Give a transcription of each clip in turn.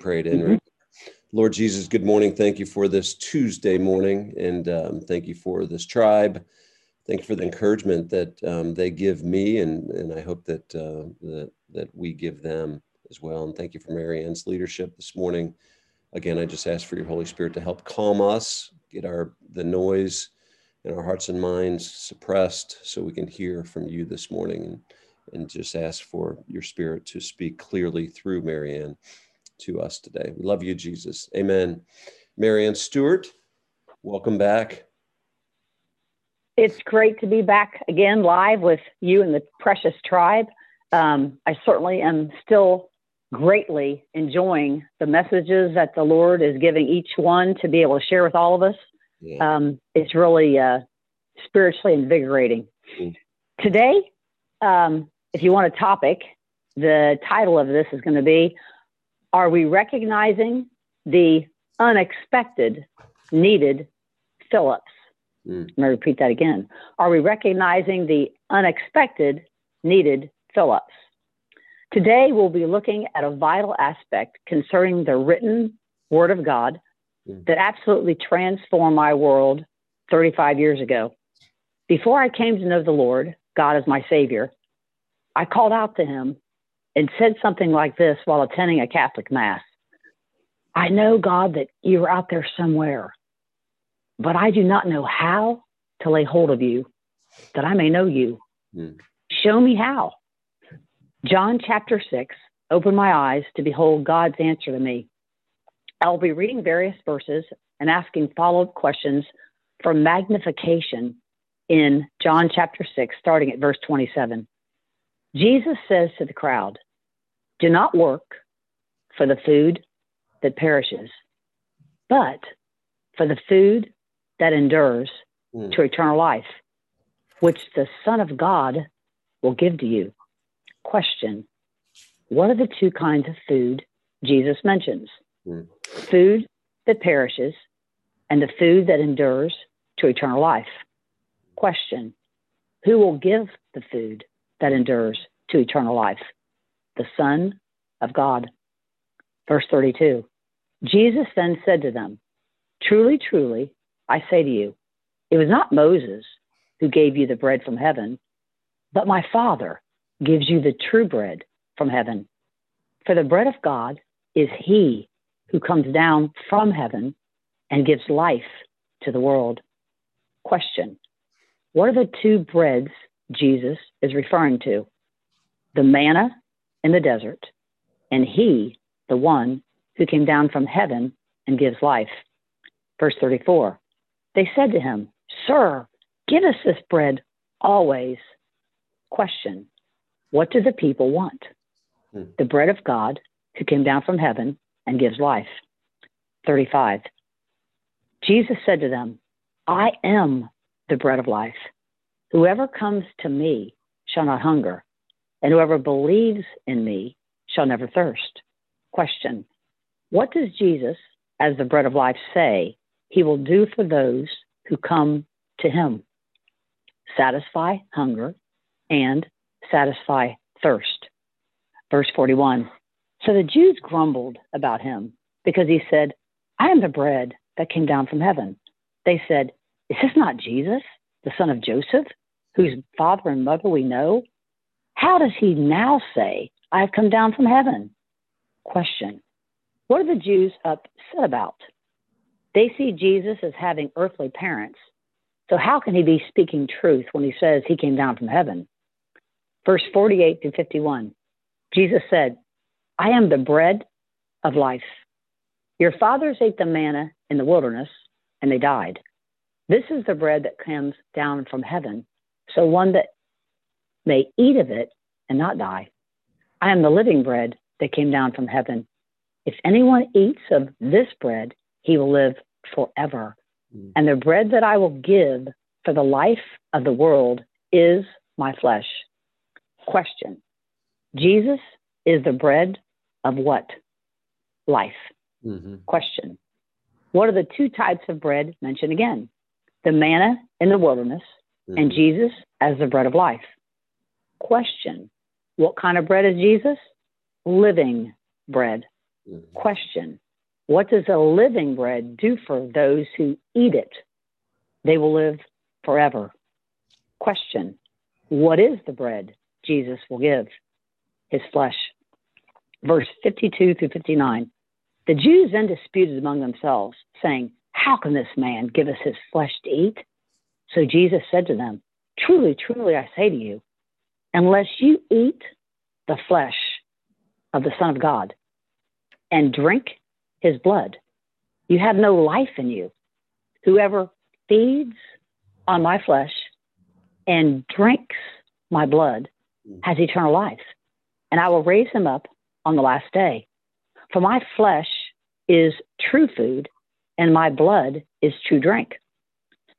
Prayed in. Mm-hmm. Lord Jesus, good morning. Thank you for this Tuesday morning, and um, thank you for this tribe. Thank you for the encouragement that um, they give me, and and I hope that uh, that that we give them as well. And thank you for Marianne's leadership this morning. Again, I just ask for your Holy Spirit to help calm us, get our the noise in our hearts and minds suppressed, so we can hear from you this morning, and and just ask for your Spirit to speak clearly through Marianne to us today. We love you, Jesus. Amen. Marianne Stewart, welcome back. It's great to be back again live with you and the precious tribe. Um, I certainly am still greatly enjoying the messages that the Lord is giving each one to be able to share with all of us. Yeah. Um, it's really uh, spiritually invigorating. Mm. Today, um, if you want a topic, the title of this is going to be are we recognizing the unexpected needed fill-ups? Mm. Let me repeat that again. Are we recognizing the unexpected needed fill-ups? Today, we'll be looking at a vital aspect concerning the written Word of God mm. that absolutely transformed my world 35 years ago. Before I came to know the Lord, God as my Savior, I called out to Him and said something like this while attending a Catholic Mass I know, God, that you're out there somewhere, but I do not know how to lay hold of you, that I may know you. Mm. Show me how. John chapter 6 opened my eyes to behold God's answer to me. I'll be reading various verses and asking follow up questions for magnification in John chapter 6, starting at verse 27. Jesus says to the crowd, Do not work for the food that perishes, but for the food that endures mm. to eternal life, which the Son of God will give to you. Question What are the two kinds of food Jesus mentions? Mm. Food that perishes and the food that endures to eternal life. Question Who will give the food that endures to eternal life, the Son of God. Verse 32 Jesus then said to them, Truly, truly, I say to you, it was not Moses who gave you the bread from heaven, but my Father gives you the true bread from heaven. For the bread of God is he who comes down from heaven and gives life to the world. Question What are the two breads Jesus is referring to the manna in the desert, and he, the one who came down from heaven and gives life. Verse 34 They said to him, Sir, give us this bread always. Question What do the people want? Hmm. The bread of God who came down from heaven and gives life. 35 Jesus said to them, I am the bread of life. Whoever comes to me shall not hunger, and whoever believes in me shall never thirst. Question What does Jesus, as the bread of life, say he will do for those who come to him? Satisfy hunger and satisfy thirst. Verse 41 So the Jews grumbled about him because he said, I am the bread that came down from heaven. They said, Is this not Jesus, the son of Joseph, whose father and mother we know? How does he now say, I have come down from heaven? Question What are the Jews upset about? They see Jesus as having earthly parents. So how can he be speaking truth when he says he came down from heaven? Verse 48 to 51 Jesus said, I am the bread of life. Your fathers ate the manna in the wilderness and they died. This is the bread that comes down from heaven, so one that may eat of it and not die. I am the living bread that came down from heaven. If anyone eats of this bread, he will live forever. Mm. And the bread that I will give for the life of the world is my flesh. Question Jesus is the bread of what? Life. Mm-hmm. Question What are the two types of bread mentioned again? The manna in the wilderness mm-hmm. and Jesus as the bread of life. Question What kind of bread is Jesus? Living bread. Mm-hmm. Question What does a living bread do for those who eat it? They will live forever. Question What is the bread Jesus will give? His flesh. Verse 52 through 59. The Jews then disputed among themselves, saying, How can this man give us his flesh to eat? So Jesus said to them, Truly, truly, I say to you, unless you eat the flesh of the Son of God and drink his blood, you have no life in you. Whoever feeds on my flesh and drinks my blood has eternal life, and I will raise him up on the last day. For my flesh is true food, and my blood is true drink.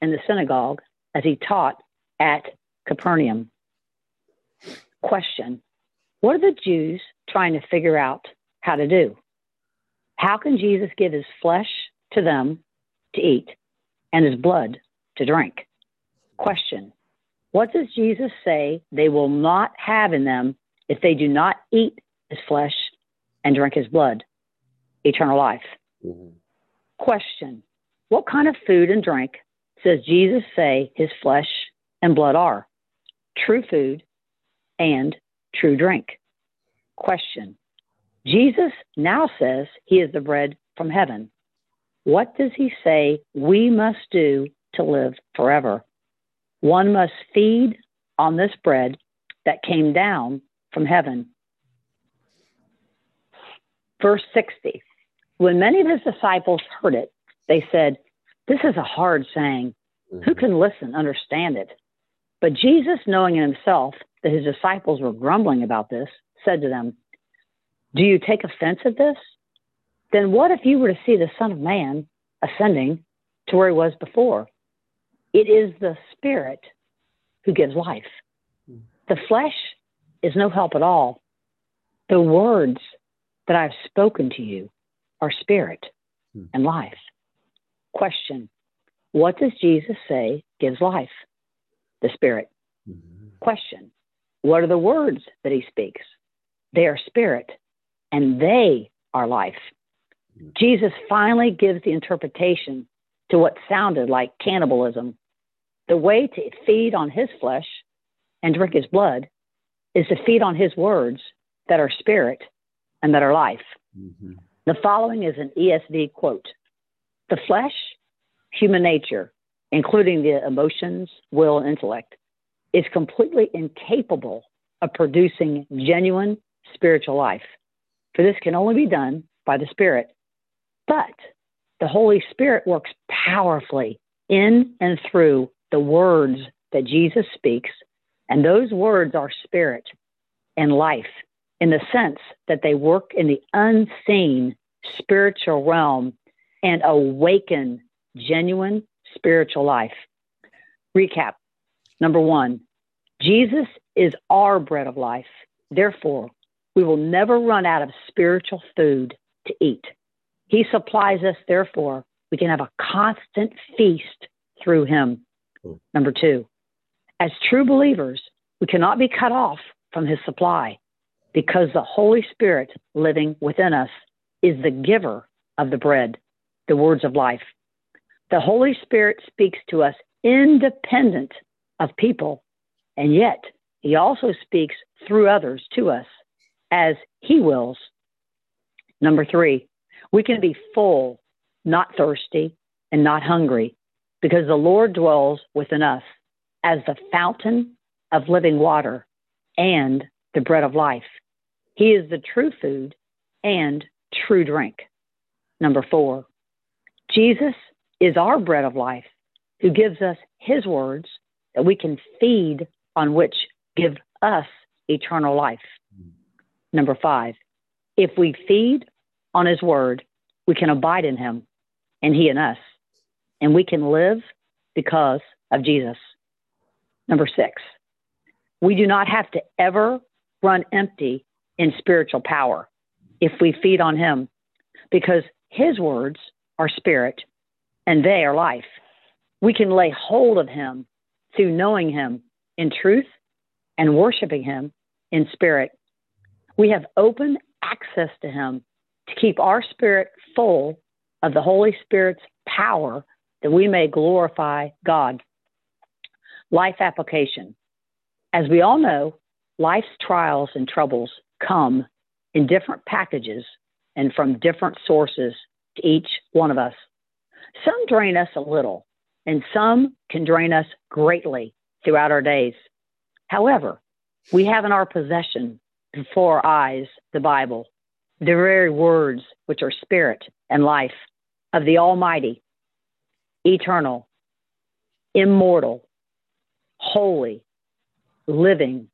in the synagogue as he taught at Capernaum. Question What are the Jews trying to figure out how to do? How can Jesus give his flesh to them to eat and his blood to drink? Question What does Jesus say they will not have in them if they do not eat his flesh and drink his blood? Eternal life. Mm-hmm. Question What kind of food and drink does Jesus say his flesh and blood are? True food and true drink. Question Jesus now says he is the bread from heaven. What does he say we must do to live forever? One must feed on this bread that came down from heaven. Verse 60 When many of his disciples heard it, they said, This is a hard saying. Who mm-hmm. can listen, understand it? But Jesus, knowing in himself that his disciples were grumbling about this, said to them, Do you take offense at this? Then what if you were to see the Son of Man ascending to where he was before? It is the Spirit who gives life. The flesh is no help at all. The words that I've spoken to you are spirit and life. Question What does Jesus say gives life? The Spirit. Mm-hmm. Question What are the words that he speaks? They are spirit and they are life. Mm-hmm. Jesus finally gives the interpretation to what sounded like cannibalism. The way to feed on his flesh and drink his blood is to feed on his words that are spirit and that are life. Mm-hmm. The following is an ESV quote The flesh, human nature, including the emotions, will, and intellect, is completely incapable of producing genuine spiritual life. For this can only be done by the Spirit. But the Holy Spirit works powerfully in and through the words that Jesus speaks, and those words are spirit and life in the sense that they work in the unseen spiritual realm and awaken genuine spiritual life. Recap number one Jesus is our bread of life. Therefore, we will never run out of spiritual food to eat. He supplies us, therefore, we can have a constant feast through Him. Number two, as true believers, we cannot be cut off from His supply because the Holy Spirit living within us is the giver of the bread, the words of life. The Holy Spirit speaks to us independent of people, and yet He also speaks through others to us as He wills. Number three, we can be full, not thirsty, and not hungry because the Lord dwells within us as the fountain of living water and the bread of life. He is the true food and true drink. Number four, Jesus is our bread of life who gives us his words that we can feed on which give us eternal life. Number five, if we feed on his word, we can abide in him and he in us. And we can live because of Jesus. Number six, we do not have to ever run empty in spiritual power if we feed on him because his words are spirit and they are life. We can lay hold of him through knowing him in truth and worshiping him in spirit. We have open access to him to keep our spirit full of the Holy Spirit's power that we may glorify God. Life application. As we all know, life's trials and troubles come in different packages and from different sources to each one of us. Some drain us a little, and some can drain us greatly throughout our days. However, we have in our possession before our eyes the Bible, the very words which are spirit and life of the Almighty, eternal, immortal, holy, living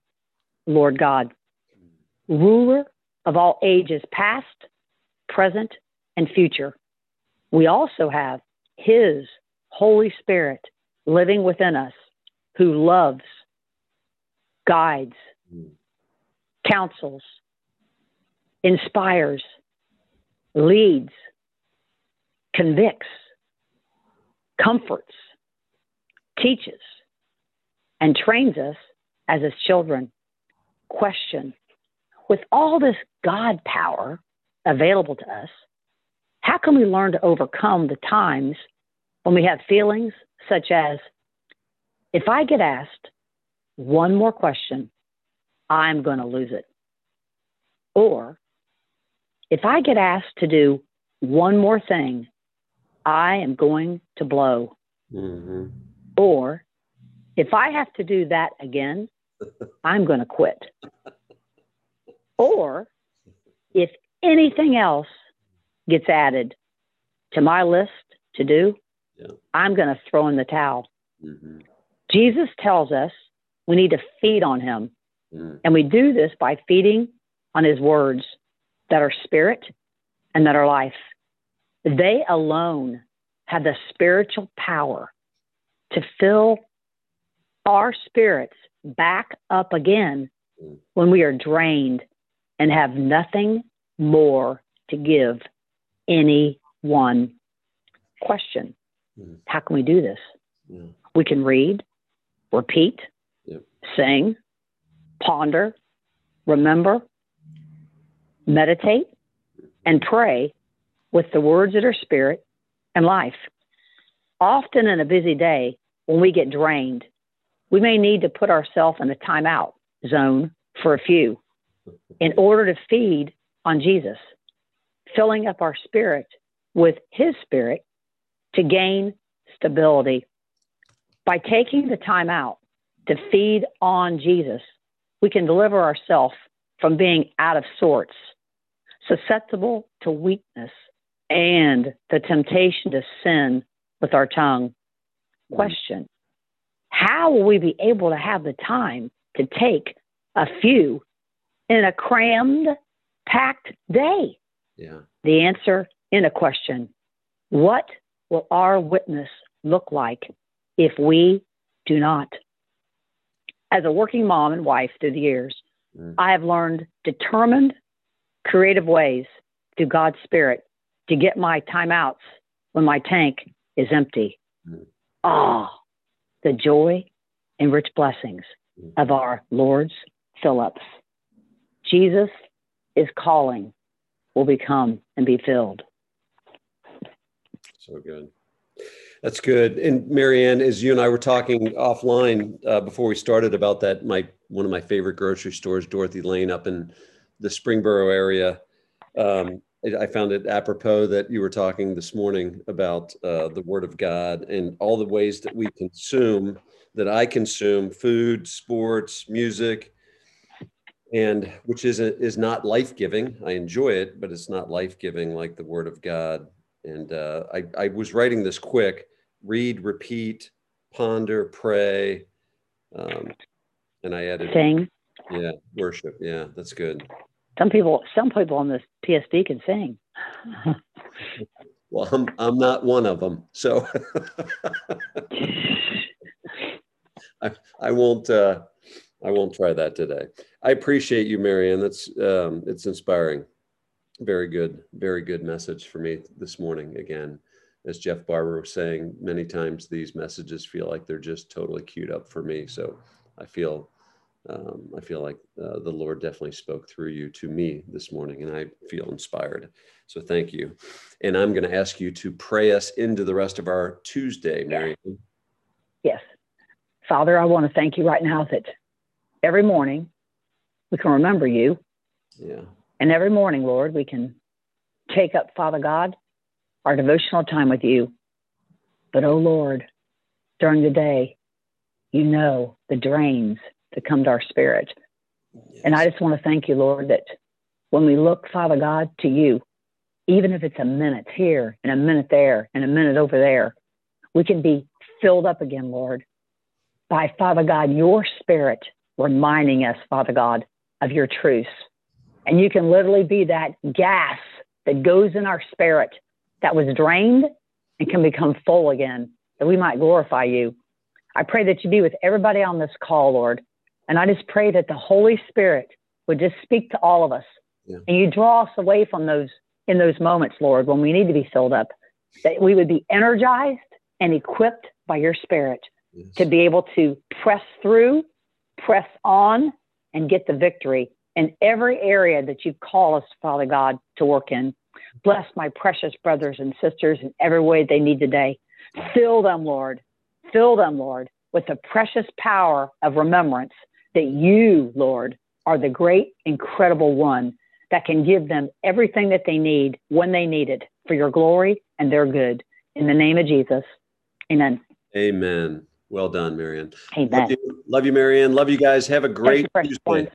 Lord God, ruler of all ages past, present, and future. We also have His Holy Spirit living within us who loves, guides, counsels, inspires, leads, convicts, comforts, teaches, and trains us as his children. Question With all this God power available to us, how can we learn to overcome the times when we have feelings such as, if I get asked one more question, I'm going to lose it? Or, if I get asked to do one more thing, I am going to blow. Mm-hmm. Or, if I have to do that again, I'm going to quit. Or, if anything else gets added to my list to do, yeah. I'm going to throw in the towel. Mm-hmm. Jesus tells us we need to feed on him. Mm. And we do this by feeding on his words that are spirit and that are life. They alone have the spiritual power to fill our spirits back up again mm. when we are drained and have nothing more to give anyone. Question mm. How can we do this? Yeah. We can read, repeat, yep. sing, ponder, remember, meditate, and pray with the words that are spirit and life. Often in a busy day, when we get drained, we may need to put ourselves in a timeout zone for a few in order to feed on Jesus, filling up our spirit with His Spirit to gain stability. By taking the time out to feed on Jesus, we can deliver ourselves from being out of sorts, susceptible to weakness, and the temptation to sin with our tongue. Question How will we be able to have the time to take a few in a crammed, packed day? Yeah. The answer in a question What will our witness look like if we do not? As a working mom and wife through the years, mm. I have learned determined, creative ways through God's Spirit to get my timeouts when my tank is empty. Mm. Ah, oh, the joy and rich blessings mm. of our Lord's fill-ups. Jesus is calling, will become and be filled. So good. That's good. And Marianne, as you and I were talking offline uh, before we started about that, my one of my favorite grocery stores, Dorothy Lane, up in the Springboro area. Um, I found it apropos that you were talking this morning about uh, the Word of God and all the ways that we consume, that I consume food, sports, music, and which is is not life giving. I enjoy it, but it's not life giving like the Word of God. And uh, I, I was writing this quick read, repeat, ponder, pray. Um, and I added sing. Yeah, worship. Yeah, that's good. Some people, some people on this PSD can sing. Well, I'm, I'm not one of them, so I, I won't, uh, I won't try that today. I appreciate you, Marianne. That's, um, it's inspiring. Very good, very good message for me this morning. Again, as Jeff Barber was saying, many times these messages feel like they're just totally queued up for me. So I feel, um, I feel like uh, the Lord definitely spoke through you to me this morning, and I feel inspired. So thank you. And I'm going to ask you to pray us into the rest of our Tuesday, Marianne. Yes. Father, I want to thank you right now that every morning we can remember you. Yeah. And every morning, Lord, we can take up, Father God, our devotional time with you. But, oh Lord, during the day, you know the drains that come to our spirit. Yes. And I just want to thank you, Lord, that when we look, Father God, to you, even if it's a minute here and a minute there and a minute over there, we can be filled up again, Lord, by Father God, your spirit reminding us, Father God, of your truths. And you can literally be that gas that goes in our spirit that was drained and can become full again, that we might glorify you. I pray that you be with everybody on this call, Lord. And I just pray that the Holy Spirit would just speak to all of us. Yeah. And you draw us away from those in those moments, Lord, when we need to be filled up, that we would be energized and equipped by your spirit Yes. to be able to press through, press on, and get the victory in every area that you call us, Father God, to work in. Bless my precious brothers and sisters in every way they need today. Fill them, Lord. Fill them, Lord, with the precious power of remembrance that you, Lord, are the great, incredible one that can give them everything that they need when they need it for your glory and their good. In the name of Jesus. Amen. Amen. Well done, Marianne. Amen. Love you, love you, Marianne. Love you guys. Have a great Tuesday.